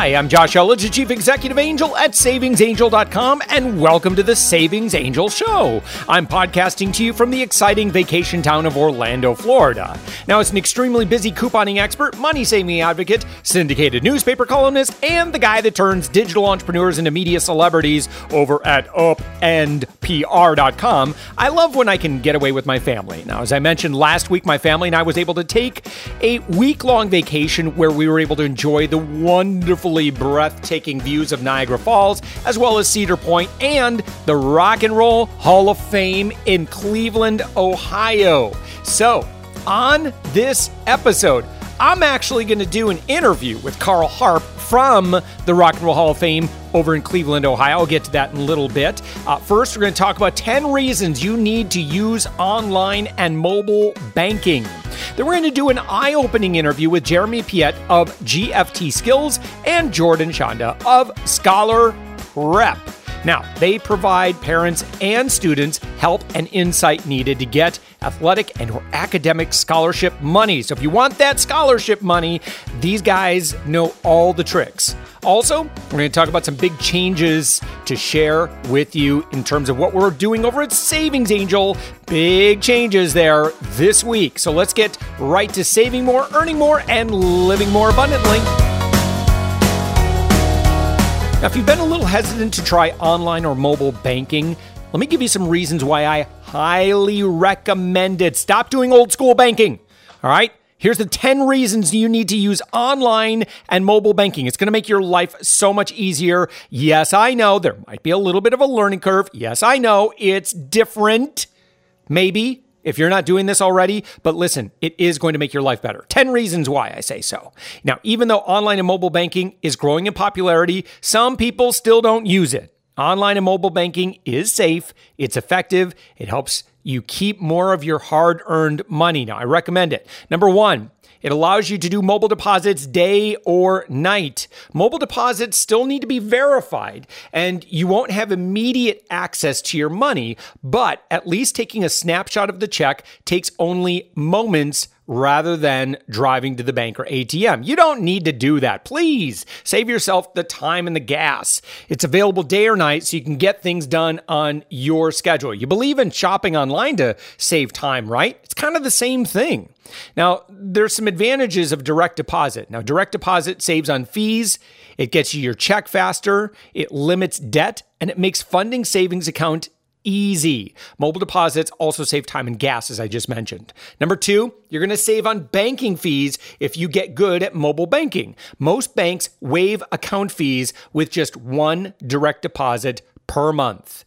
Hi, I'm Josh Elledge, the Chief Executive Angel at SavingsAngel.com, and welcome to the Savings Angel Show. I'm podcasting to you from the exciting vacation town of Orlando, Florida. Now, as an extremely busy couponing expert, money saving advocate, syndicated newspaper columnist, and the guy that turns digital entrepreneurs into media celebrities over at UpAndPR.com, I love when I can get away with my family. Now, as I mentioned last week, my family and I was able to take a week long vacation where we were able to enjoy the wonderfully breathtaking views of Niagara Falls, as well as Cedar Point and the Rock and Roll Hall of Fame in Cleveland, Ohio. So, on this episode, I'm actually going to do an interview with Carl Harp from the Rock and Roll Hall of Fame over in Cleveland, Ohio. I'll get to that in a little bit. Uh, first, we're going to talk about 10 reasons you need to use online and mobile banking. Then, we're going to do an eye opening interview with Jeremie Piette of GFT Skills and Jordan Schanda of Scholar Prep. Now, they provide parents and students help and insight needed to get athletic and or academic scholarship money. So if you want that scholarship money, these guys know all the tricks. Also, we're going to talk about some big changes to share with you in terms of what we're doing over at Savings Angel. Big changes there this week. So let's get right to saving more, earning more, and living more abundantly. Now, if you've been a little hesitant to try online or mobile banking, let me give you some reasons why I highly recommend it. Stop doing old school banking. All right? Here's the 10 reasons you need to use online and mobile banking. It's going to make your life so much easier. Yes, I know there might be a little bit of a learning curve. Yes, I know it's different. Maybe if you're not doing this already, but listen, it is going to make your life better. 10 reasons why I say so. Now, even though online and mobile banking is growing in popularity, some people still don't use it. Online and mobile banking is safe, it's effective, it helps you keep more of your hard earned money. Now, I recommend it. Number one, it allows you to do mobile deposits day or night. Mobile deposits still need to be verified, and you won't have immediate access to your money, but at least taking a snapshot of the check takes only moments rather than driving to the bank or ATM. You don't need to do that. Please save yourself the time and the gas. It's available day or night so you can get things done on your schedule. You believe in shopping online to save time, right? It's kind of the same thing. Now, there's some advantages of direct deposit. Now, direct deposit saves on fees, it gets you your check faster, it limits debt, and it makes funding savings account easy. Mobile deposits also save time and gas, as I just mentioned. Number two, you're going to save on banking fees if you get good at mobile banking. Most banks waive account fees with just one direct deposit per month.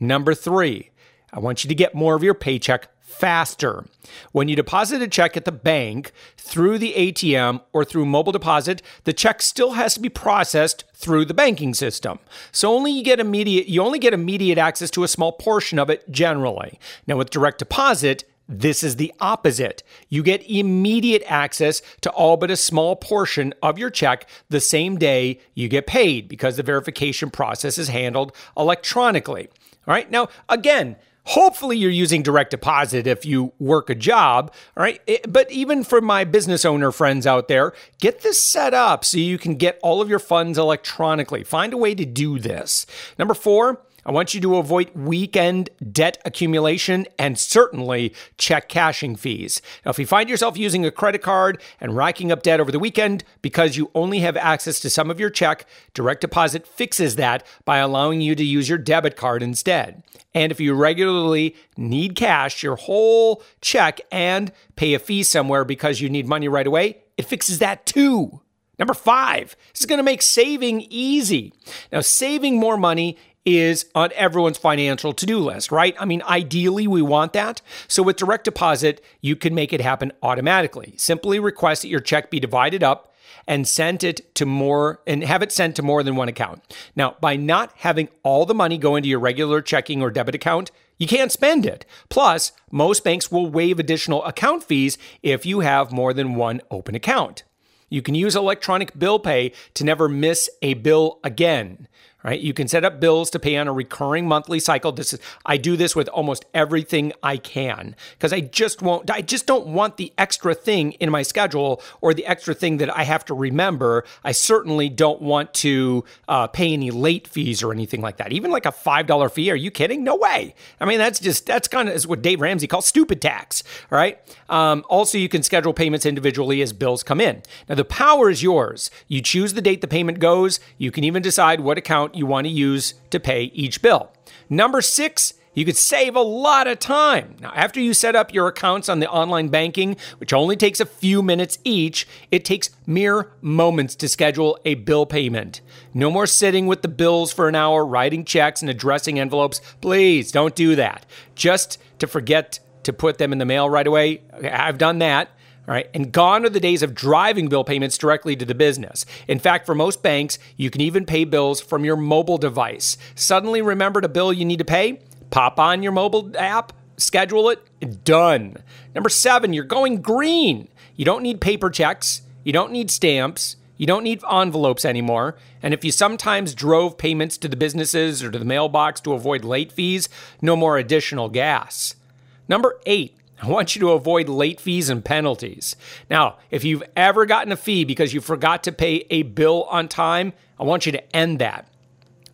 Number three, I want you to get more of your paycheck faster. When you deposit a check at the bank through the ATM or through mobile deposit, the check still has to be processed through the banking system. So only you get immediate you only get immediate access to a small portion of it generally. Now with direct deposit, this is the opposite. You get immediate access to all but a small portion of your check the same day you get paid because the verification process is handled electronically. All right. Now, again, Hopefully, you're using direct deposit if you work a job. All right. Eh, but even for my business owner friends out there, get this set up so you can get all of your funds electronically. Find a way to do this. Number four, I want you to avoid weekend debt accumulation and certainly check cashing fees. Now, if you find yourself using a credit card and racking up debt over the weekend because you only have access to some of your check, direct deposit fixes that by allowing you to use your debit card instead. And if you regularly need cash, your whole check, and pay a fee somewhere because you need money right away, it fixes that too. Number five, this is going to make saving easy. Now, saving more money is on everyone's financial to do list, right? I mean, ideally, we want that. So with direct deposit, you can make it happen automatically. Simply request that your check be divided up and sent it to more and have it sent to more than one account. Now, by not having all the money go into your regular checking or debit account, you can't spend it. Plus, most banks will waive additional account fees if you have more than one open account. You can use electronic bill pay to never miss a bill again. Right? You can set up bills to pay on a recurring monthly cycle. This is I do this with almost everything I can because I just won't I just don't want the extra thing in my schedule or the extra thing that I have to remember. I certainly don't want to uh, pay any late fees or anything like that. Even like a five dollar fee. Are you kidding? No way. I mean, that's just that's kind of what Dave Ramsey calls stupid tax. All right. Um, also, you can schedule payments individually as bills come in. Now, the power is yours. You choose the date the payment goes. You can even decide what account you want to use to pay each bill. Number six, you could save a lot of time. Now, after you set up your accounts on the online banking, which only takes a few minutes each, it takes mere moments to schedule a bill payment. No more sitting with the bills for an hour, writing checks and addressing envelopes. Please don't do that. Just to forget to put them in the mail right away. I've done that. Right. And gone are the days of driving bill payments directly to the business. In fact, for most banks, you can even pay bills from your mobile device. Suddenly remembered a bill you need to pay? Pop on your mobile app, schedule it, done. Number seven, you're going green. You don't need paper checks, you don't need stamps. You don't need envelopes anymore. And if you sometimes drove payments to the businesses or to the mailbox to avoid late fees, no more additional gas. Number eight, I want you to avoid late fees and penalties. Now, if you've ever gotten a fee because you forgot to pay a bill on time, I want you to end that.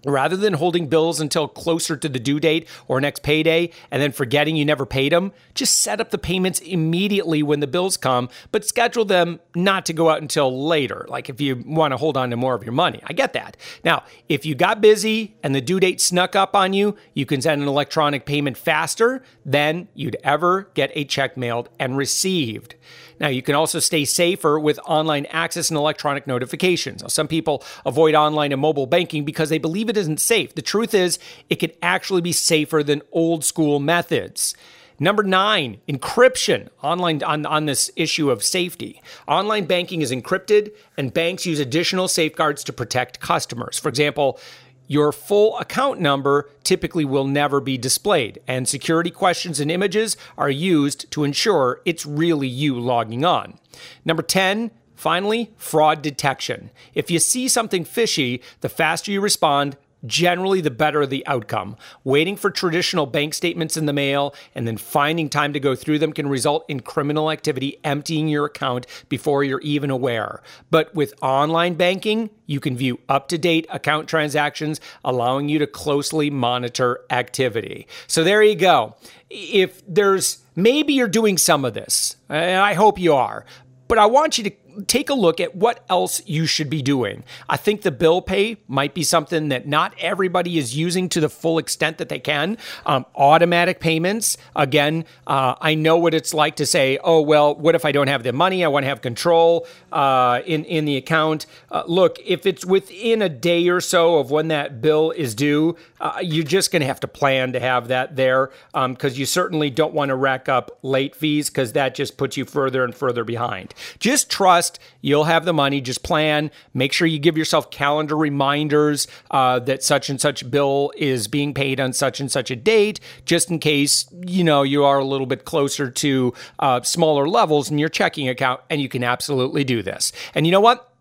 Rather than holding bills until closer to the due date or next payday and then forgetting you never paid them, just set up the payments immediately when the bills come, but schedule them not to go out until later, like if you want to hold on to more of your money. I get that. Now, if you got busy and the due date snuck up on you, you can send an electronic payment faster than you'd ever get a check mailed and received. Now, you can also stay safer with online access and electronic notifications. Now, some people avoid online and mobile banking because they believe it isn't safe. The truth is, it can actually be safer than old school methods. Number nine, encryption online on, on this issue of safety. Online banking is encrypted, and banks use additional safeguards to protect customers. For example, your full account number typically will never be displayed, and security questions and images are used to ensure it's really you logging on. Number 10, finally, fraud detection. If you see something fishy, the faster you respond, generally the better the outcome. Waiting for traditional bank statements in the mail and then finding time to go through them can result in criminal activity emptying your account before you're even aware. But with online banking, you can view up to date account transactions, allowing you to closely monitor activity. So there you go. If there's maybe you're doing some of this, and I hope you are, but I want you to take a look at what else you should be doing. I think the bill pay might be something that not everybody is using to the full extent that they can. Um, automatic payments, again, uh, I know what it's like to say, oh, well, what if I don't have the money? I want to have control uh, in, in the account. Uh, look, if it's within a day or so of when that bill is due, uh, you're just going to have to plan to have that there because um, you certainly don't want to rack up late fees because that just puts you further and further behind. Just trust You'll have the money. Just plan. Make sure you give yourself calendar reminders uh, that such and such bill is being paid on such and such a date, just in case you know you are a little bit closer to uh, smaller levels in your checking account. And you can absolutely do this. And you know what?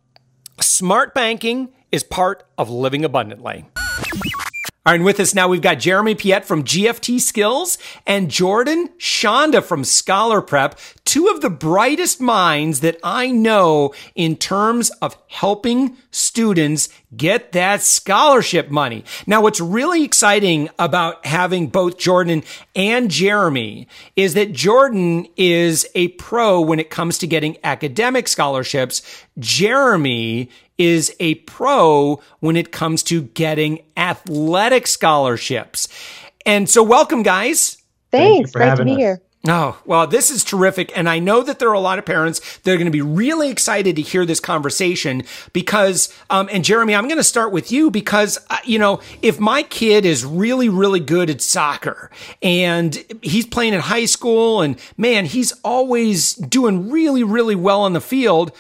Smart banking is part of living abundantly. All right, and with us now, we've got Jeremie Piette from GFT Skills and Jordan Schanda from Scholar Prep, two of the brightest minds that I know in terms of helping students get that scholarship money. Now, what's really exciting about having both Jordan and Jeremie is that Jordan is a pro when it comes to getting academic scholarships. Jeremie is a pro when it comes to getting athletic scholarships. And so welcome guys. Thanks. Thank Great to be us. here. Oh, well, this is terrific. And I know that there are a lot of parents that are going to be really excited to hear this conversation because, um, and Jeremie, I'm going to start with you because, uh, you know, if my kid is really, really good at soccer and he's playing in high school and man, he's always doing really, really well on the field,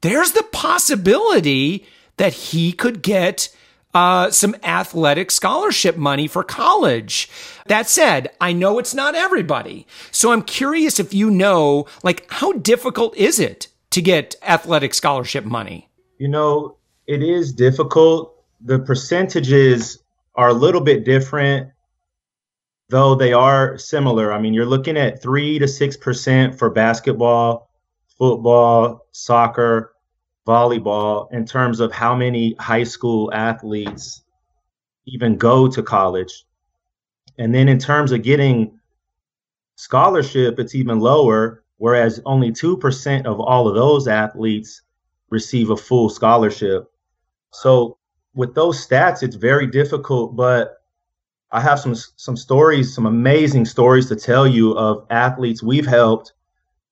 there's the possibility that he could get uh, some athletic scholarship money for college. That said, I know it's not everybody. So I'm curious if you know, like, how difficult is it to get athletic scholarship money? You know, it is difficult. the percentages are a little bit different, though they are similar. I mean, you're looking at three to six percent for basketball, football, soccer, volleyball in terms of how many high school athletes even go to college. And then in terms of getting scholarship, it's even lower, whereas only 2% of all of those athletes receive a full scholarship. So with those stats, it's very difficult, but I have some some stories, some amazing stories to tell you of athletes we've helped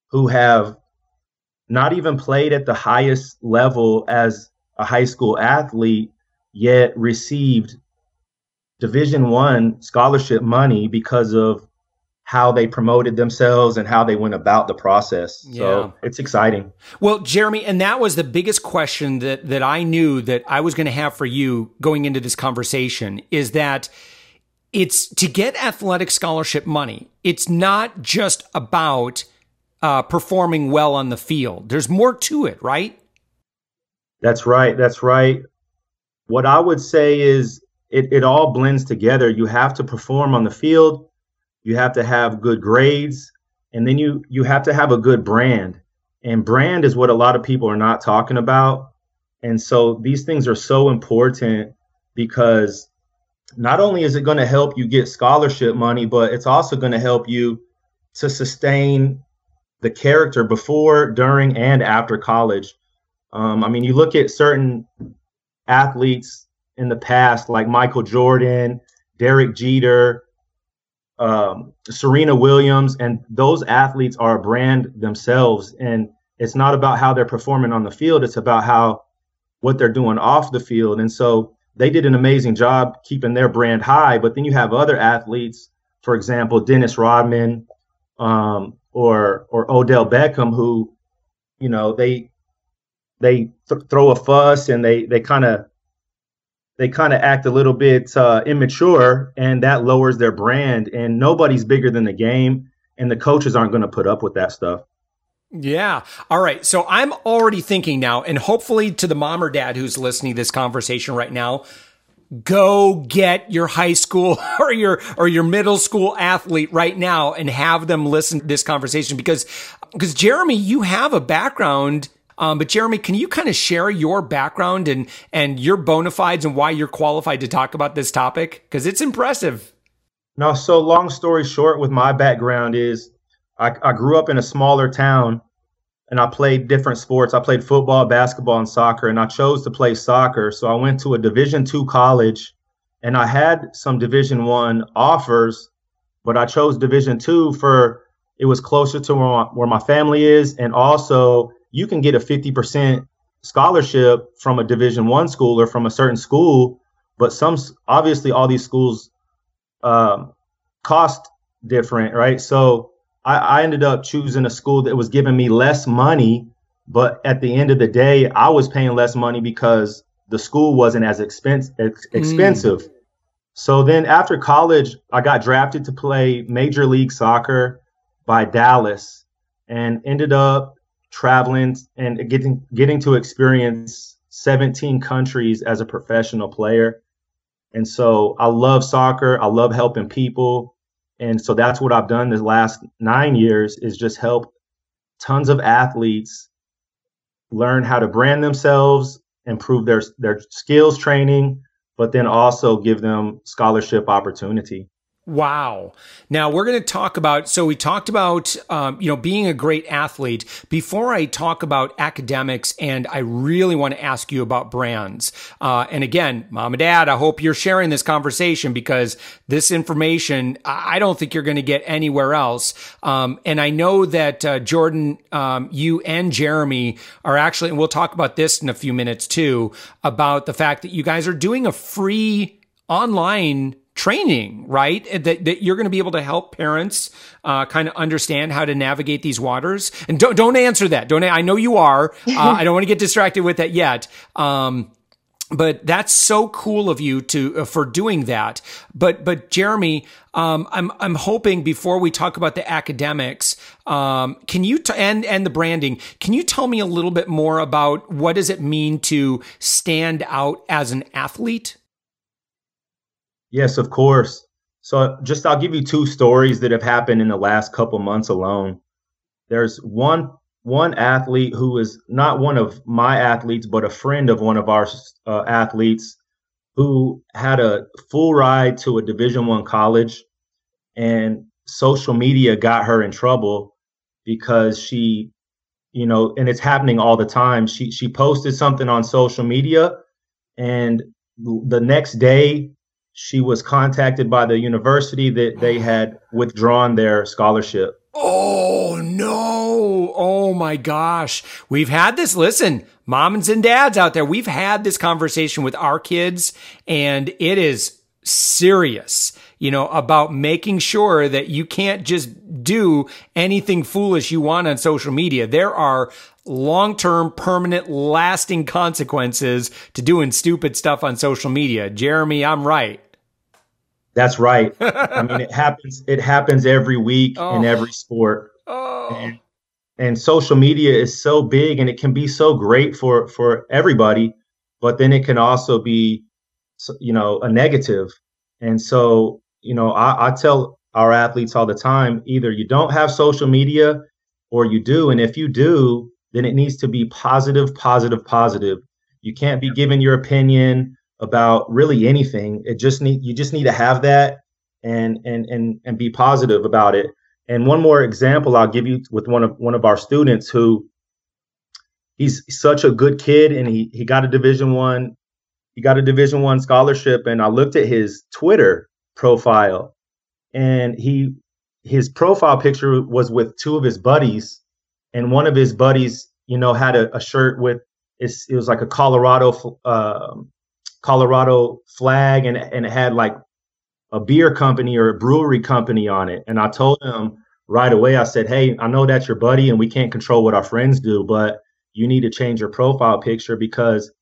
who have not even played at the highest level as a high school athlete, yet received Division One scholarship money because of how they promoted themselves and how they went about the process. Yeah. So it's exciting. Well, Jeremie, and that was the biggest question that that I knew that I was going to have for you going into this conversation is that it's to get athletic scholarship money. It's not just about uh, performing well on the field. There's more to it, right? That's right. That's right. What I would say is it, it all blends together. You have to perform on the field, you have to have good grades, and then you you have to have a good brand. And brand is what a lot of people are not talking about. And so these things are so important because not only is it going to help you get scholarship money, but it's also going to help you to sustain the character before, during, and after college. Um, I mean, you look at certain athletes in the past, like Michael Jordan, Derek Jeter, um, Serena Williams, and those athletes are a brand themselves. And it's not about how they're performing on the field; it's about how what they're doing off the field. And so they did an amazing job keeping their brand high. But then you have other athletes, for example, Dennis Rodman, um, or or Odell Beckham who, you know, they they th- throw a fuss and they they kind of they kind of act a little bit uh, immature and that lowers their brand and nobody's bigger than the game and the coaches aren't going to put up with that stuff yeah. All right. So I'm already thinking now, and hopefully to the mom or dad who's listening to this conversation right now, go get your high school or your or your middle school athlete right now and have them listen to this conversation because because Jeremie, you have a background. Um, but Jeremie, can you kind of share your background and and your bona fides and why you're qualified to talk about this topic? Because it's impressive. No, so long story short, with my background is I, I grew up in a smaller town and I played different sports. I played football, basketball, and soccer, and I chose to play soccer. So I went to a Division two college, and I had some Division one offers, but I chose Division two for it was closer to where my, where my family is, and also you can get a fifty percent scholarship from a Division one school or from a certain school, but some obviously all these schools um, cost different, right? So I, I ended up choosing a school that was giving me less money, but at the end of the day, I was paying less money because the school wasn't as expense, ex- hmm. expensive. Mm. So then after college, I got drafted to play Major League Soccer by Dallas and ended up traveling and getting getting to experience 17 countries as a professional player. And so I love soccer. I love helping people. And so that's what I've done the last nine years is just help tons of athletes learn how to brand themselves, improve their their skills training, but then also give them scholarship opportunity. Wow. Now we're going to talk about. So we talked about, um, you know, being a great athlete. Before I talk about academics, and I really want to ask you about brands. Uh, and again, mom and dad, I hope you're sharing this conversation because this information I don't think you're going to get anywhere else. Um, and I know that uh, Jordan, um, you and Jeremy are actually, and we'll talk about this in a few minutes too, about the fact that you guys are doing a free online training, right? That, that you're going to be able to help parents uh, kind of understand how to navigate these waters. And don't don't answer that. Don't I know you are. Uh, I don't want to get distracted with that yet. Um, but that's so cool of you to uh, for doing that. But but Jeremie, um, I'm I'm hoping before we talk about the academics, um, can you t- and and the branding, can you tell me a little bit more about what does it mean to stand out as an athlete? Yes, of course. So just I'll give you two stories that have happened in the last couple months alone. There's one one athlete who is not one of my athletes, but a friend of one of our uh, athletes who had a full ride to a Division One college, and social media got her in trouble because she, you know, and it's happening all the time. She she posted something on social media, and the next day she was contacted by the university that they had withdrawn their scholarship. Oh no. Oh my gosh. We've had this. Listen, moms and dads out there, we've had this conversation with our kids and it is serious, you know, about making sure that you can't just do anything foolish you want on social media. There are long-term, permanent, lasting consequences to doing stupid stuff on social media. Jeremie, I'm right. That's right. I mean, it happens. It happens every week oh. in every sport. Oh. And, and social media is so big, and it can be so great for for everybody, but then it can also be, you know, a negative. And so, you know, I, I tell our athletes all the time: either you don't have social media, or you do, and if you do, then it needs to be positive, positive, positive. You can't be giving your opinion about really anything. It just need you just need to have that and and and and be positive about it. And one more example I'll give you with one of one of our students who he's such a good kid and he he got a division 1 he got a division 1 scholarship and I looked at his Twitter profile and he his profile picture was with two of his buddies and one of his buddies you know had a, a shirt with it was like a Colorado um, Colorado flag and, and it had like a beer company or a brewery company on it. And I told him right away, I said, Hey, I know that's your buddy and we can't control what our friends do, but you need to change your profile picture because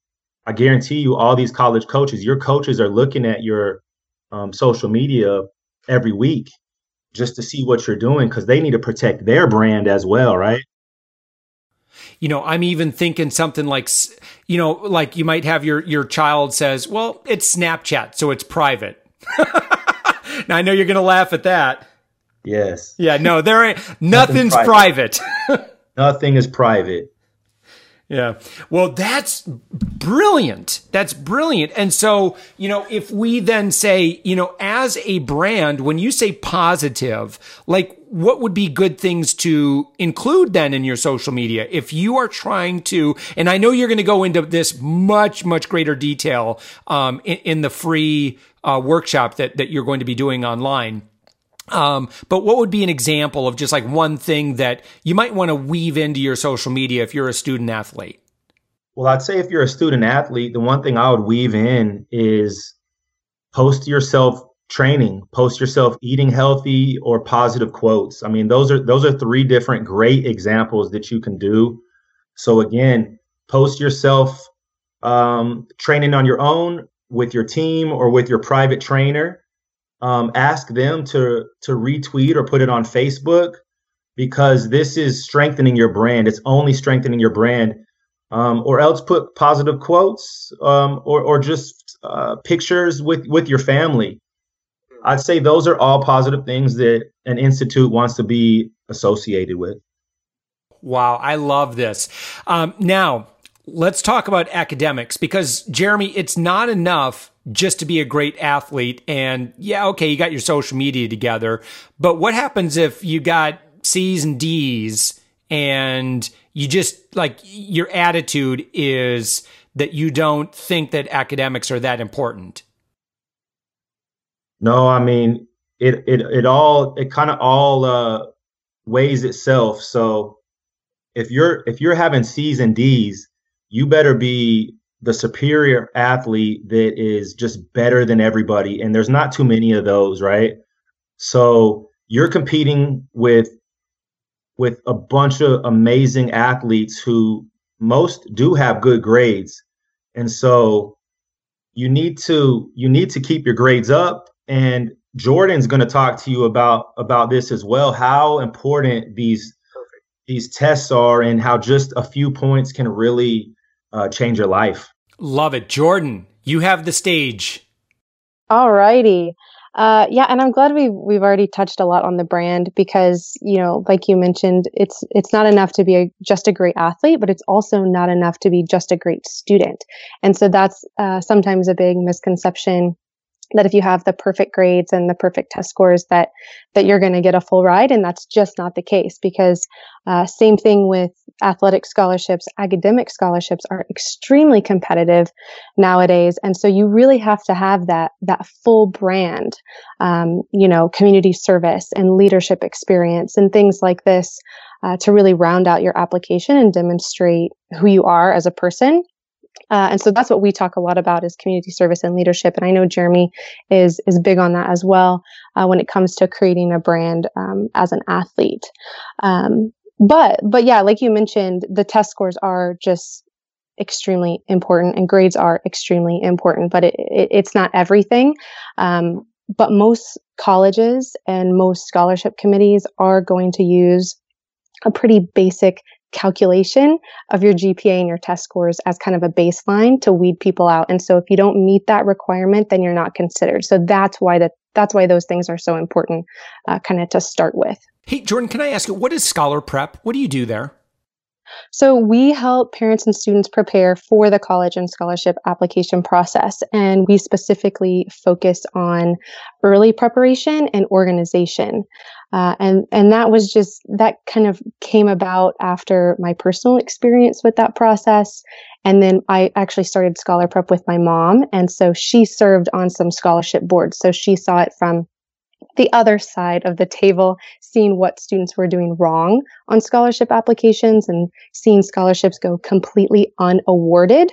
I guarantee you, all these college coaches, your coaches are looking at your um, social media every week just to see what you're doing because they need to protect their brand as well, right? You know, I'm even thinking something like, you know, like you might have your, your child says, well, it's Snapchat, so it's private. now I know you're going to laugh at that. Yes. Yeah. No, there ain't nothing's private. private. Nothing is private. Yeah. Well, that's brilliant. That's brilliant. And so, you know, if we then say, you know, as a brand, when you say positive, like what would be good things to include then in your social media? If you are trying to, and I know you're going to go into this much, much greater detail, um, in, in the free, uh, workshop that, that you're going to be doing online. Um, but what would be an example of just like one thing that you might want to weave into your social media if you're a student athlete? Well, I'd say if you're a student athlete, the one thing I would weave in is post yourself training, post yourself eating healthy or positive quotes. I mean, those are those are three different great examples that you can do. So again, post yourself um, training on your own with your team or with your private trainer um, ask them to to retweet or put it on Facebook because this is strengthening your brand. It's only strengthening your brand. Um, or else put positive quotes um, or, or just uh, pictures with, with your family. I'd say those are all positive things that an institute wants to be associated with. Wow, I love this. Um, now, let's talk about academics because, Jeremie, it's not enough just to be a great athlete. And yeah, okay, you got your social media together, but what happens if you got C's and D's and you just like your attitude is that you don't think that academics are that important? No, I mean it. It it all it kind of all uh, weighs itself. So if you're if you're having C's and D's, you better be the superior athlete that is just better than everybody and there's not too many of those right so you're competing with with a bunch of amazing athletes who most do have good grades and so you need to you need to keep your grades up and Jordan's going to talk to you about about this as well how important these Perfect. these tests are and how just a few points can really uh, change your life. Love it. Jordan, you have the stage. All righty. Uh, yeah, and I'm glad we've we've already touched a lot on the brand because you know, like you mentioned, it's it's not enough to be a, just a great athlete, but it's also not enough to be just a great student. And so that's uh, sometimes a big misconception that if you have the perfect grades and the perfect test scores that that you're going to get a full ride and that's just not the case because uh, same thing with athletic scholarships. Academic scholarships are extremely competitive nowadays and so you really have to have that that full brand um, you know community service and leadership experience and things like this uh, to really round out your application and demonstrate who you are as a person uh, and so that's what we talk a lot about is community service and leadership. And I know Jeremie is is big on that as well uh, when it comes to creating a brand um, as an athlete. Um, but but yeah, like you mentioned, the test scores are just extremely important, and grades are extremely important. But it, it it's not everything. Um, but most colleges and most scholarship committees are going to use a pretty basic calculation of your GPA and your test scores as kind of a baseline to weed people out. And so if you don't meet that requirement, then you're not considered. So that's why that that's why those things are so important, uh, kind of to start with. Hey, Jordan, can I ask you what is Scholar Prep? What do you do there? So we help parents and students prepare for the college and scholarship application process. And we specifically focus on early preparation and organization. Uh, and and that was just that kind of came about after my personal experience with that process and then i actually started scholar prep with my mom and so she served on some scholarship boards so she saw it from the other side of the table, seeing what students were doing wrong on scholarship applications and seeing scholarships go completely unawarded.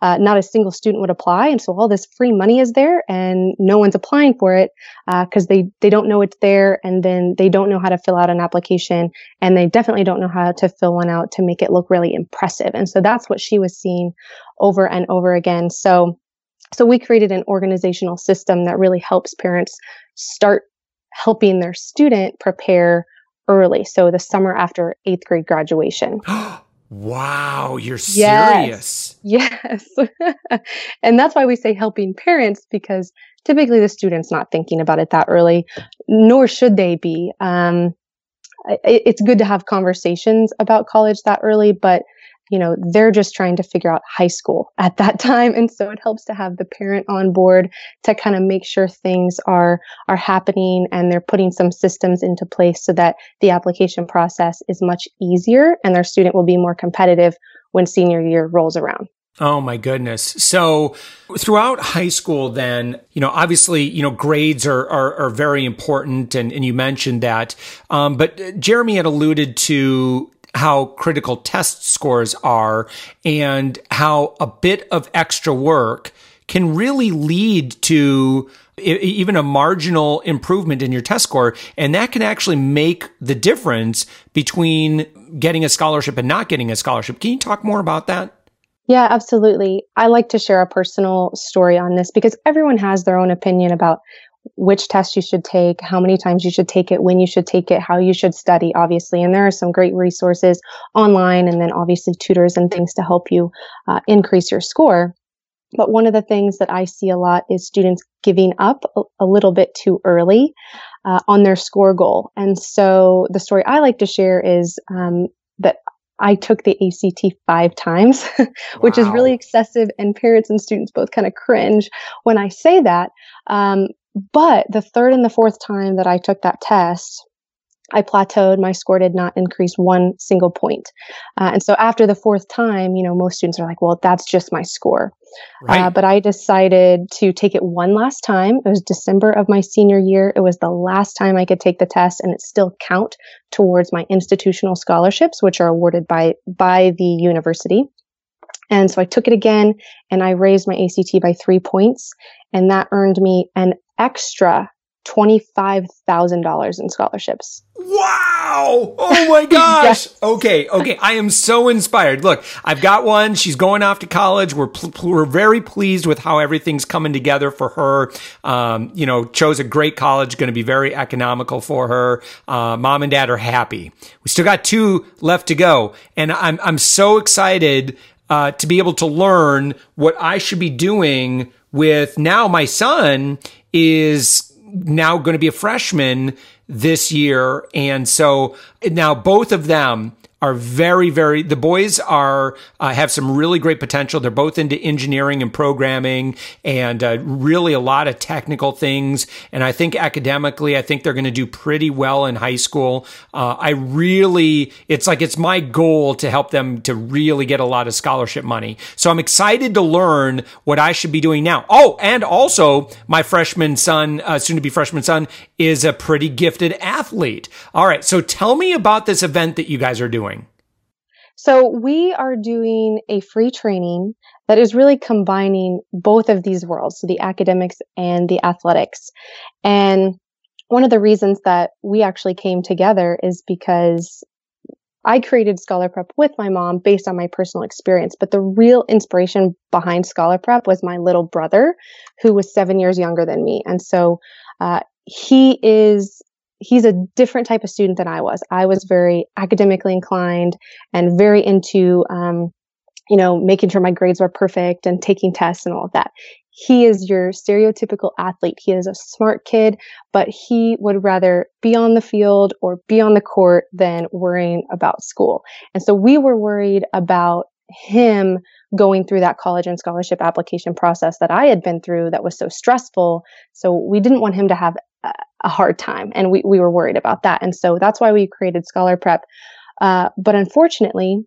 Uh, not a single student would apply, and so all this free money is there, and no one's applying for it because uh, they they don't know it's there, and then they don't know how to fill out an application, and they definitely don't know how to fill one out to make it look really impressive. And so that's what she was seeing over and over again. So so we created an organizational system that really helps parents start helping their student prepare early. So the summer after eighth grade graduation. wow, you're serious. Yes. yes. and that's why we say helping parents because typically the student's not thinking about it that early, nor should they be. Um, it's good to have conversations about college that early, but you know, they're just trying to figure out high school at that time. And so it helps to have the parent on board to kind of make sure things are, are happening and they're putting some systems into place so that the application process is much easier and their student will be more competitive when senior year rolls around. Oh my goodness. So throughout high school, then, you know, obviously, you know, grades are, are, are very important. And, and you mentioned that. Um, but Jeremie had alluded to how critical test scores are and how a bit of extra work can really lead to even a marginal improvement in your test score. And that can actually make the difference between getting a scholarship and not getting a scholarship. Can you talk more about that? Yeah, absolutely. I like to share a personal story on this because everyone has their own opinion about which test you should take, how many times you should take it, when you should take it, how you should study, obviously. And there are some great resources online and then obviously tutors and things to help you uh, increase your score. But one of the things that I see a lot is students giving up a, a little bit too early uh, on their score goal. And so the story I like to share is um, that I took the ACT five times, which wow. is really excessive, and parents and students both kind of cringe when I say that. Um, but the third and the fourth time that I took that test, I plateaued. My score did not increase one single point. Uh, and so after the fourth time, you know, most students are like, well, that's just my score. Uh, right. Uh, but I decided to take it one last time. It was December of my senior year. It was the last time I could take the test and it still count towards my institutional scholarships, which are awarded by, by the university. And so I took it again and I raised my ACT by three points and that earned me an extra $25,000 in scholarships. Wow. Oh my gosh. yes. Okay. Okay. I am so inspired. Look, I've got one. She's going off to college. We're, pl- we're very pleased with how everything's coming together for her. Um, you know, chose a great college, going to be very economical for her. Uh, mom and dad are happy. We still got two left to go. And I'm, I'm so excited, uh, to be able to learn what I should be doing with now my son is now going to be a freshman this year. And so now both of them are very, very, the boys are, uh, have some really great potential. They're both into engineering and programming and uh, really a lot of technical things. And I think academically, I think they're going to do pretty well in high school. Uh, I really, it's like, it's my goal to help them to really get a lot of scholarship money. So I'm excited to learn what I should be doing now. Oh, and also my freshman son, uh, soon to be freshman son is a pretty gifted athlete. All right. So tell me about this event that you guys are doing. So we are doing a free training that is really combining both of these worlds, so the academics and the athletics. And one of the reasons that we actually came together is because I created Scholar Prep with my mom based on my personal experience, but the real inspiration behind Scholar Prep was my little brother, who was seven years younger than me. And so uh, he is he's a different type of student than I was. I was very academically inclined and very into, um, you know, making sure my grades were perfect and taking tests and all of that. He is your stereotypical athlete. He is a smart kid, but he would rather be on the field or be on the court than worrying about school. And so we were worried about him going through that college and scholarship application process that I had been through that was so stressful. So we didn't want him to have a hard time and we, we were worried about that and so that's why we created scholar prep. Uh, but unfortunately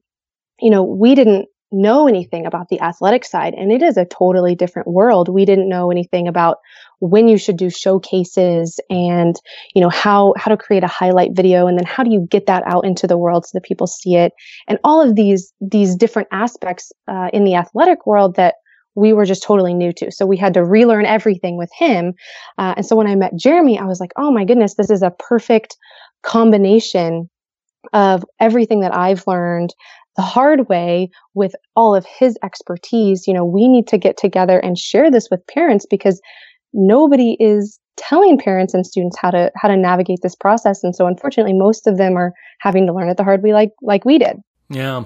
you know we didn't know anything about the athletic side and it is a totally different world. We didn't know anything about when you should do showcases and you know how how to create a highlight video and then how do you get that out into the world so that people see it and all of these these different aspects uh, in the athletic world that we were just totally new to. So we had to relearn everything with him. Uh, and so when I met Jeremie, I was like, oh my goodness, this is a perfect combination of everything that I've learned the hard way with all of his expertise. You know, we need to get together and share this with parents because nobody is telling parents and students how to how to navigate this process and so unfortunately most of them are having to learn it the hard way like like we did yeah.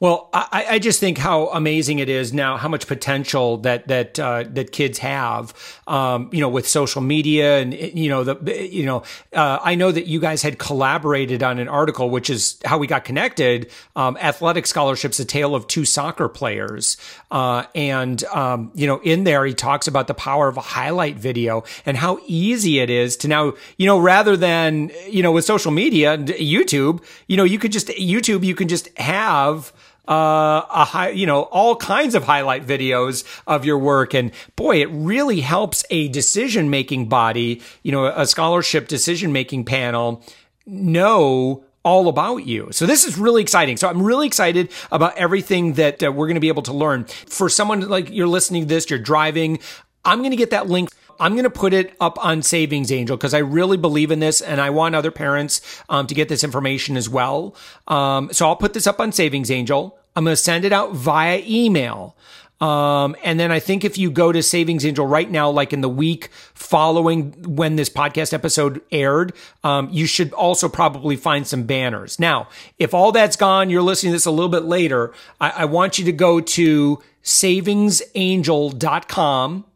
Well, I, I, just think how amazing it is now, how much potential that that uh, that kids have, um, you know, with social media and you know the you know uh, I know that you guys had collaborated on an article, which is how we got connected. Um, athletic scholarships: a tale of two soccer players, uh, and um, you know, in there he talks about the power of a highlight video and how easy it is to now, you know, rather than you know with social media, and YouTube, you know, you could just YouTube, you can just have uh, a high, you know, all kinds of highlight videos of your work. And boy, it really helps a decision making body, you know, a scholarship decision making panel know all about you. So this is really exciting. So I'm really excited about everything that uh, we're going to be able to learn. For someone like you're listening to this, you're driving, I'm going to get that link I'm going to put it up on Savings Angel because I really believe in this and I want other parents um, to get this information as well. Um, so I'll put this up on Savings Angel. I'm going to send it out via email. Um, and then I think if you go to Savings Angel right now, like in the week following when this podcast episode aired, um, you should also probably find some banners. Now, if all that's gone, you're listening to this a little bit later, I, I want you to go to savingsangel.com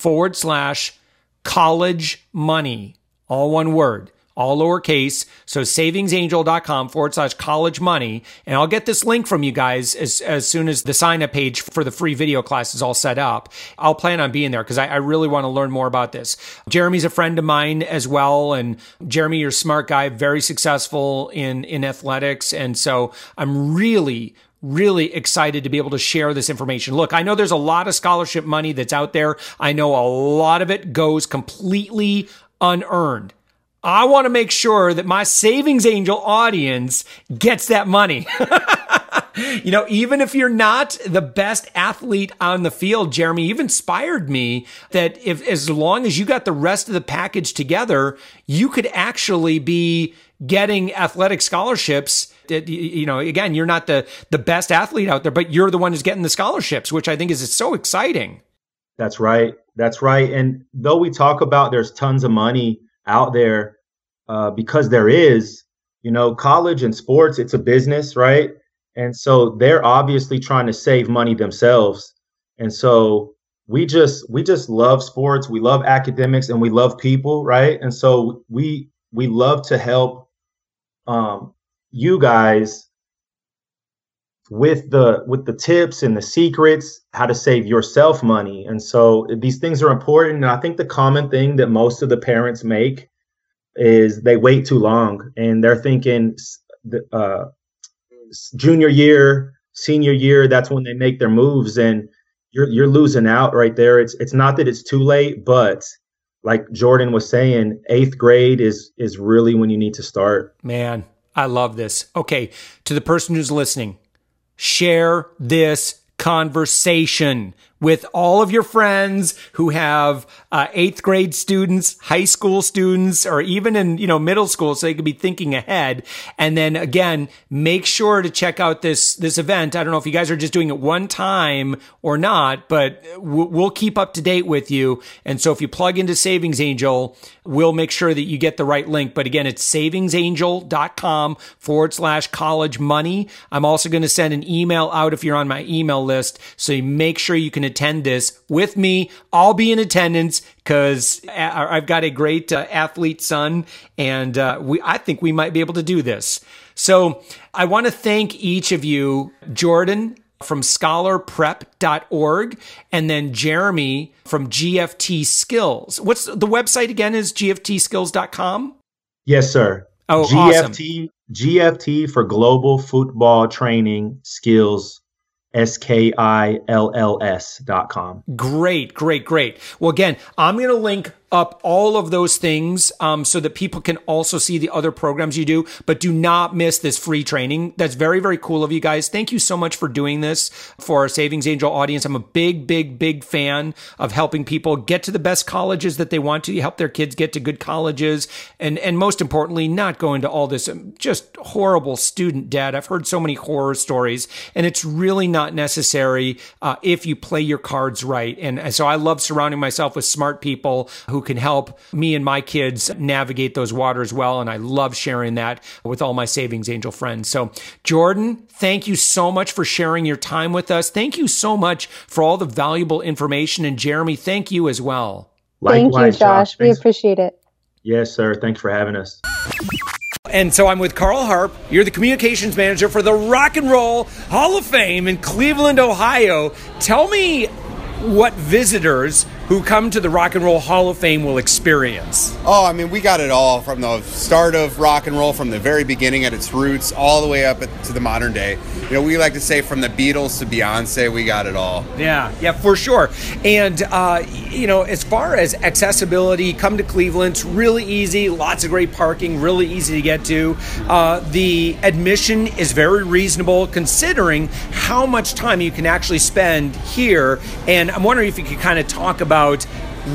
forward slash college money, all one word, all lowercase. So savingsangel.com forward slash college money. And I'll get this link from you guys as, as soon as the sign up page for the free video class is all set up. I'll plan on being there because I, I really want to learn more about this. Jeremie's a friend of mine as well. And Jeremie, you're a smart guy, very successful in, in athletics. And so I'm really, really excited to be able to share this information. Look, I know there's a lot of scholarship money that's out there. I know a lot of it goes completely unearned. I want to make sure that my savings angel audience gets that money. you know, even if you're not the best athlete on the field, Jeremie, you've inspired me that if, as long as you got the rest of the package together, you could actually be getting athletic scholarships. You know, again, you're not the, the best athlete out there, but you're the one who's getting the scholarships, which I think is so exciting. That's right. That's right. And though we talk about there's tons of money out there, uh, because there is, you know, college and sports, it's a business, right? And so they're obviously trying to save money themselves. And so we just we just love sports, we love academics and we love people, right? And so we we love to help um you guys with the with the tips and the secrets how to save yourself money and so these things are important and i think the common thing that most of the parents make is they wait too long and they're thinking uh, junior year, senior year, that's when they make their moves, and you're you're losing out right there. It's it's not that it's too late, but like Jordan was saying, eighth grade is is really when you need to start. Man, I love this. Okay, to the person who's listening, share this conversation with all of your friends who have uh, eighth grade students, high school students, or even in, you know, middle school. So they could be thinking ahead. And then again, make sure to check out this, this event. I don't know if you guys are just doing it one time or not, but we'll keep up to date with you. And so if you plug into Savings Angel, we'll make sure that you get the right link. But again, it's savingsangel.com forward slash college money. I'm also going to send an email out if you're on my email list. So you make sure you can attend this with me. I'll be in attendance because I've got a great uh, athlete son, and uh, we I think we might be able to do this. So I want to thank each of you, Jordan from scholarprep.org and then Jeremie from GFT Skills. What's the website again is gftskills.com? Yes, sir. Oh, GFT awesome. GFT for Global Football Training Skills S K I L L S dot com. Great, great, great. Well, again, I'm going to link up all of those things um, so that people can also see the other programs you do. But do not miss this free training. That's very, very cool of you guys. Thank you so much for doing this for our Savings Angel audience. I'm a big, big, big fan of helping people get to the best colleges that they want to, help their kids get to good colleges, and and most importantly, not go into all this um, just horrible student debt. I've heard so many horror stories, and it's really not necessary uh, if you play your cards right. And so I love surrounding myself with smart people who can help me and my kids navigate those waters well. And I love sharing that with all my Savings Angel friends. So, Jordan, thank you so much for sharing your time with us. Thank you so much for all the valuable information. And Jeremie, thank you as well. Likewise, thank you, Josh. Josh. We appreciate it. Yes, sir. Thanks for having us. And so I'm with Carl Harp. You're the communications manager for the Rock and Roll Hall of Fame in Cleveland, Ohio. Tell me what visitors who come to the Rock and Roll Hall of Fame will experience? Oh, I mean, we got it all from the start of rock and roll, from the very beginning at its roots, all the way up to the modern day. You know, we like to say from the Beatles to Beyonce, we got it all. Yeah, yeah, for sure. And, uh, you know, as far as accessibility, come to Cleveland, it's really easy, lots of great parking, really easy to get to. Uh, the admission is very reasonable considering how much time you can actually spend here. And I'm wondering if you could kind of talk about about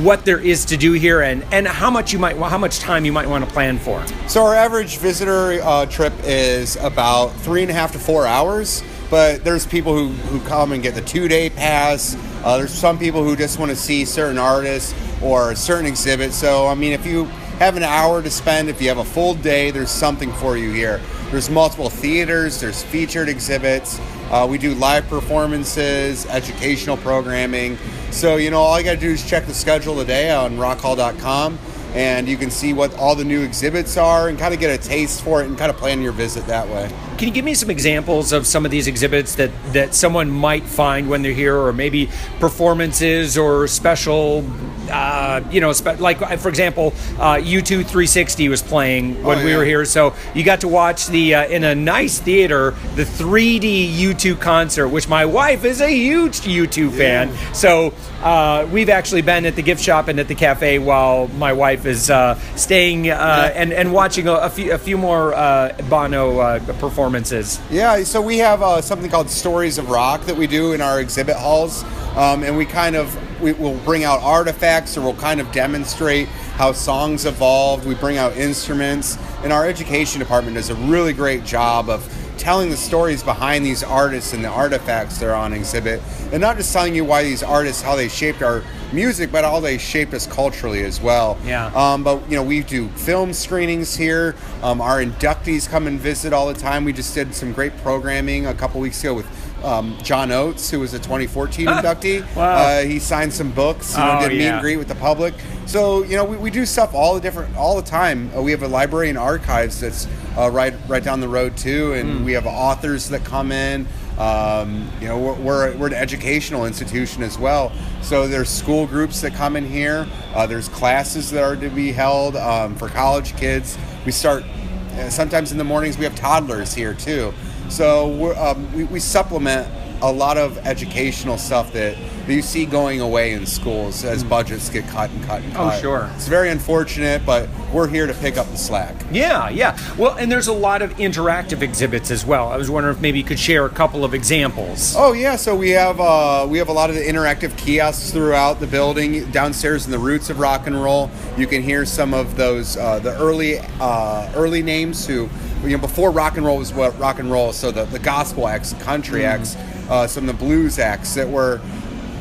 what there is to do here and, and how much you might how much time you might want to plan for. So our average visitor uh, trip is about three and a half to four hours. But there's people who, who come and get the two day pass. Uh, there's some people who just want to see certain artists or certain exhibits. So I mean, if you have an hour to spend, if you have a full day, there's something for you here. There's multiple theaters. There's featured exhibits. Uh, we do live performances, educational programming. So, you know, all you got to do is check the schedule today on rockhall.com and you can see what all the new exhibits are and kind of get a taste for it and kind of plan your visit that way. Can you give me some examples of some of these exhibits that, that someone might find when they're here, or maybe performances or special, uh, you know, spe- like for example, uh, U2 360 was playing when oh, yeah. we were here, so you got to watch the uh, in a nice theater the 3D U2 concert, which my wife is a huge U2 fan. Yeah. So uh, we've actually been at the gift shop and at the cafe while my wife life is uh, staying uh, and and watching a, a few a few more uh, Bono uh, performances. Yeah, so we have uh, something called Stories of Rock that we do in our exhibit halls, um, and we kind of we will bring out artifacts or we'll kind of demonstrate how songs evolved. We bring out instruments, and our education department does a really great job of telling the stories behind these artists and the artifacts that are on exhibit, and not just telling you why these artists, how they shaped our music, but how they shaped us culturally as well. Yeah. Um, but you know, we do film screenings here. Um, our inductees come and visit all the time. We just did some great programming a couple weeks ago with. Um, John Oates, who was a 2014 inductee, Wow. uh, he signed some books. You know, Oh, did a meet and greet with the public. So you know, we, we do stuff all the different all the time. Uh, we have a library and archives that's uh, right right down the road too, and Hmm. we have authors that come in. Um, you know, we're, we're, we're an educational institution as well. So there's school groups that come in here. Uh, there's classes that are to be held um, for college kids. We start uh, sometimes in the mornings. We have toddlers here too. So um, we, we supplement a lot of educational stuff that, that you see going away in schools as budgets get cut and cut and cut. Oh, sure. It's very unfortunate, but we're here to pick up the slack. Yeah, yeah. Well, and there's a lot of interactive exhibits as well. I was wondering if maybe you could share a couple of examples. Oh yeah, so we have uh, we have a lot of the interactive kiosks throughout the building. Downstairs in the roots of rock and roll, you can hear some of those uh, the early uh, early names who you know before rock and roll was what rock and roll. So the the gospel acts, country acts, uh, some of the blues acts that were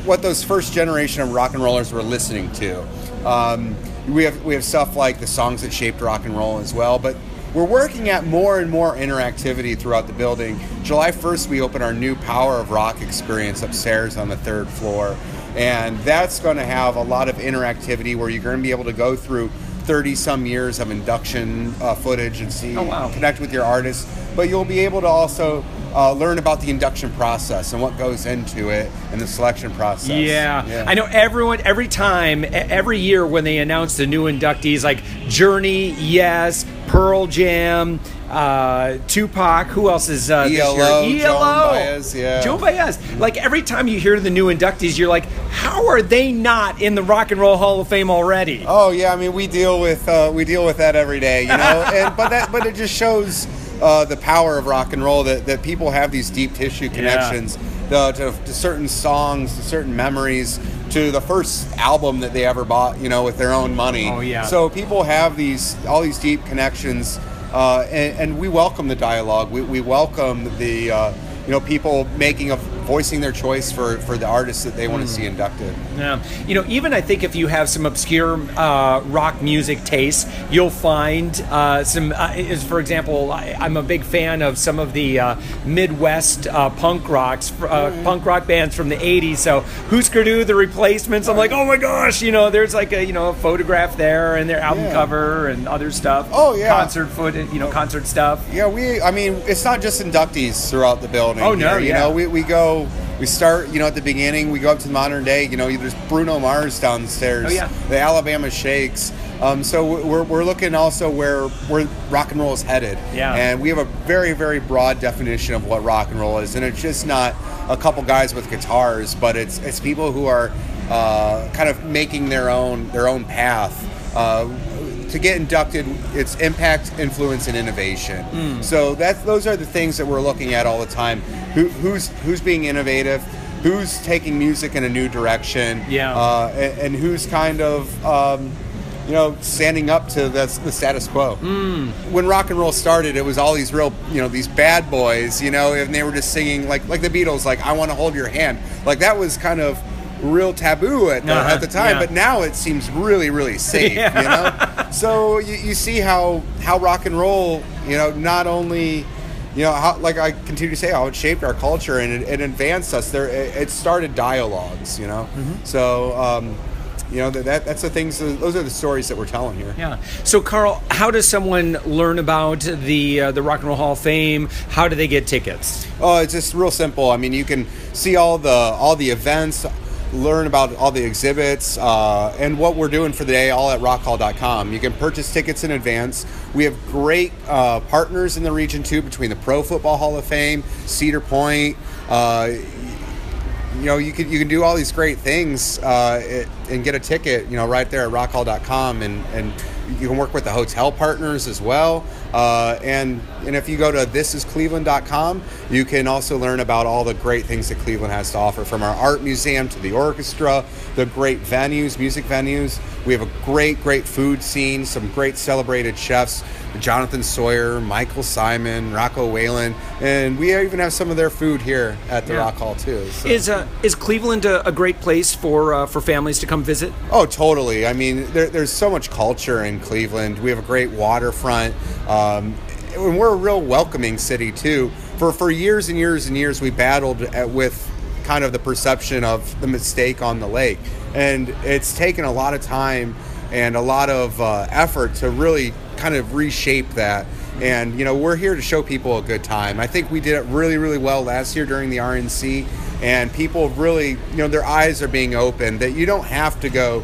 what those first generation of rock and rollers were listening to. Um, we have we have stuff like the songs that shaped rock and roll as well, but we're working at more and more interactivity throughout the building. July 1st, we open our new Power of Rock experience upstairs on the third floor, and that's going to have a lot of interactivity where you're going to be able to go through 30 some years of induction uh, footage and see Oh, wow. connect with your artists, but you'll be able to also uh, learn about the induction process and what goes into it and the selection process. Yeah. I know everyone every time every year when they announce the new inductees like Journey, yes, Pearl Jam, uh, Tupac, who else is uh, this ELO, year? Joan ELO, Baez, yeah. Joan Baez. Like every time you hear the new inductees, you're like, how are they not in the Rock and Roll Hall of Fame already? Oh yeah, I mean we deal with uh, we deal with that every day, you know. and but that but it just shows uh, the power of rock and roll that, that people have these deep tissue connections uh, to, to certain songs, to certain memories, to the first album that they ever bought, you know, with their own money. Oh, yeah. So people have these all these deep connections, uh, and, and we welcome the dialogue. We, we welcome the uh, you know people making a voicing their choice for for the artists that they want to see inducted. Yeah, you know, even I think if you have some obscure uh, rock music tastes, you'll find uh, some. Uh, is for example, I, I'm a big fan of some of the uh, Midwest uh, punk rocks, uh, punk rock bands from the '80s. So Husker Du, The Replacements. I'm like, oh my gosh, you know, there's like a you know a photograph there and their album Yeah. cover and other stuff. Oh, yeah. concert footage, you know, concert stuff. Yeah, we. I mean, it's not just inductees throughout the building. Oh, no, here, you know, we, we go. We start, you know, at the beginning. We go up to the modern day. You know, there's Bruno Mars downstairs. Oh, yeah. The Alabama Shakes. Um, so we're, we're looking also where where rock and roll is headed. Yeah. And we have a very very broad definition of what rock and roll is, and it's just not a couple guys with guitars, but it's it's people who are uh, kind of making their own their own path. Uh, to get inducted, it's impact, influence, and innovation. Hmm. So that's those are the things that we're looking at all the time. Who, who's who's being innovative? Who's taking music in a new direction? Yeah. Uh, and, and who's kind of um, you know standing up to the, the status quo? Hmm. When rock and roll started, it was all these real you know these bad boys, you know, and they were just singing like like the Beatles, like "I Want to Hold Your Hand." Like that was kind of real taboo at the, Uh-huh, at the time, yeah. but now it seems really really safe. Yeah. You know so you, you see how how rock and roll you know not only you know how like i continue to say how it shaped our culture and it, it advanced us there it, it started dialogues you know Mm-hmm. so um, you know that, that that's the things those are the stories that we're telling here Yeah. So, Carl, how does someone learn about the uh, the Rock and Roll Hall of Fame? How do they get tickets? Oh, it's just real simple. I mean, you can see all the all the events, learn about all the exhibits, uh, and what we're doing for the day, all at rockhall.com. You can purchase tickets in advance. We have great uh, partners in the region too, between the Pro Football Hall of Fame, Cedar Point. Uh, you know, you can you can do all these great things uh, it, and get a ticket, you know, right there at rockhall.com, and and you can work with the hotel partners as well. Uh, and and if you go to thisiscleveland.com, you can also learn about all the great things that Cleveland has to offer, from our art museum to the orchestra, the great venues, music venues. We have a great, great food scene, some great celebrated chefs. Jonathan Sawyer, Michael Symon, Rocco Whalen, and we even have some of their food here at the Yeah. Rock Hall too. so- Is uh, is Cleveland a, a great place for uh, for families to come visit? Oh, totally. I mean, there, there's so much culture in Cleveland. We have a great waterfront, um, and we're a real welcoming city too. For for years and years and years, we battled at, with kind of the perception of the mistake on the lake, and it's taken a lot of time and a lot of uh, effort to really kind of reshape that. And you know, we're here to show people a good time. I think we did it really, really well last year during the RNC, and people really, you know, their eyes are being opened that you don't have to go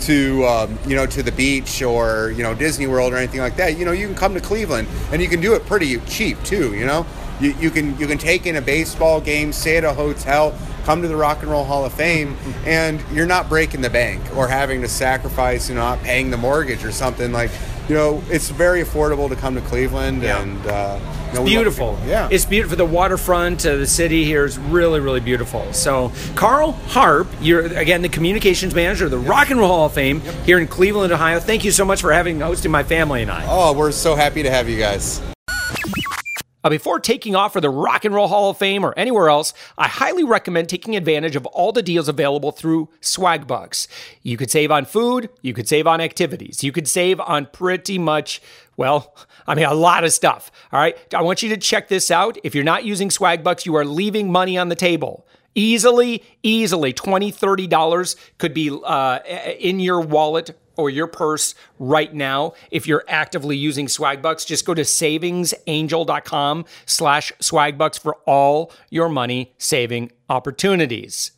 to um, you know to the beach or you know Disney World or anything like that. You know, you can come to Cleveland and you can do it pretty cheap too. You know, you, you can you can take in a baseball game, stay at a hotel, come to the Rock and Roll Hall of Fame, and you're not breaking the bank or having to sacrifice, you know, not paying the mortgage or something like. You know, it's very affordable to come to Cleveland, Yeah. and uh, you know, beautiful. Yeah, It's beautiful. The waterfront, uh, the city here is really, really beautiful. So, Carl Harp, you're again the communications manager of the Rock and Roll Hall of Fame here in Cleveland, Ohio. Thank you so much for having hosting my family and I. Oh, we're so happy to have you guys. Uh, before taking off for the Rock and Roll Hall of Fame or anywhere else, I highly recommend taking advantage of all the deals available through Swagbucks. You could save on food, you could save on activities, you could save on pretty much, well, I mean, a lot of stuff. All right. I want you to check this out. If you're not using Swagbucks, you are leaving money on the table. Easily, easily, $20, $30 could be uh, in your wallet or your purse right now if you're actively using swagbucks just go to savingsangel.com slash swagbucks for all your money saving opportunities.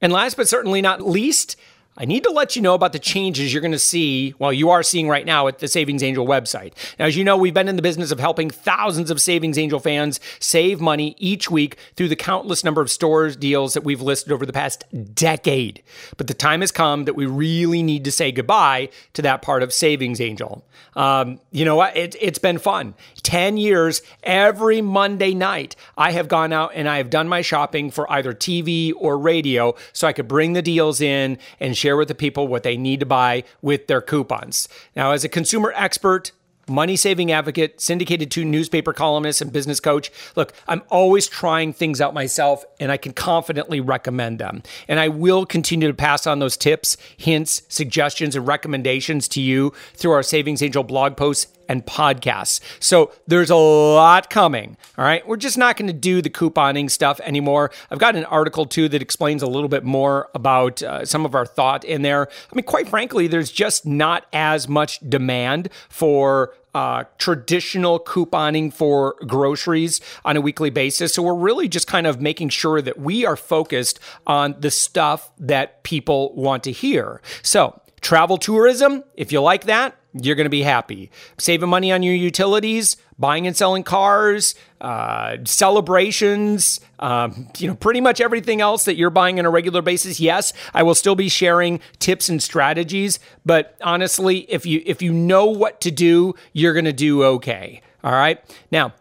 And last but certainly not least I need to let you know about the changes you're going to see, well, you are seeing right now at the Savings Angel website. Now, as you know, we've been in the business of helping thousands of Savings Angel fans save money each week through the countless number of stores deals that we've listed over the past decade. But the time has come that we really need to say goodbye to that part of Savings Angel. Um, you know what? It, it's been fun. 10 years, every Monday night, I have gone out and I have done my shopping for either TV or radio so I could bring the deals in and share with the people what they need to buy with their coupons. Now, as a consumer expert, money saving advocate, syndicated to newspaper columnist, and business coach. Look, I'm always trying things out myself and I can confidently recommend them. And I will continue to pass on those tips, hints, suggestions, and recommendations to you through our Savings Angel blog posts and podcasts. So there's a lot coming. All right. We're just not going to do the couponing stuff anymore. I've got an article too that explains a little bit more about uh, some of our thought in there. I mean, quite frankly, there's just not as much demand for uh, traditional couponing for groceries on a weekly basis. So we're really just kind of making sure that we are focused on the stuff that people want to hear. So, travel tourism, if you like that, you're going to be happy. Saving money on your utilities, buying and selling cars, uh, celebrations, um, you know, pretty much everything else that you're buying on a regular basis. Yes, I will still be sharing tips and strategies, but honestly, if you if you know what to do, you're going to do okay. All right. Now,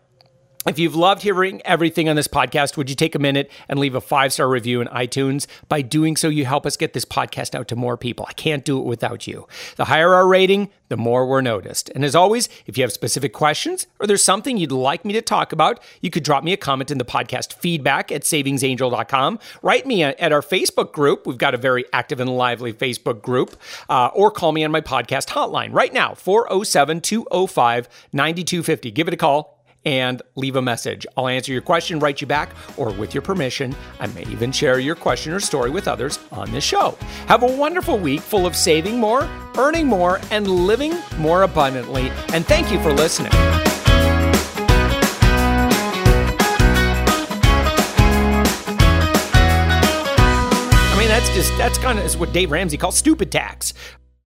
if you've loved hearing everything on this podcast, would you take a minute and leave a five star review in iTunes? By doing so, you help us get this podcast out to more people. I can't do it without you. The higher our rating, the more we're noticed. And as always, if you have specific questions or there's something you'd like me to talk about, you could drop me a comment in the podcast feedback at savingsangel.com. Write me at our Facebook group. We've got a very active and lively Facebook group. Uh, or call me on my podcast hotline right now, 407 205 9250. Give it a call and leave a message. I'll answer your question, write you back, or with your permission, I may even share your question or story with others on this show. Have a wonderful week full of saving more, earning more, and living more abundantly. And thank you for listening. I mean, that's just, that's kind of is what Dave Ramsey calls stupid tax.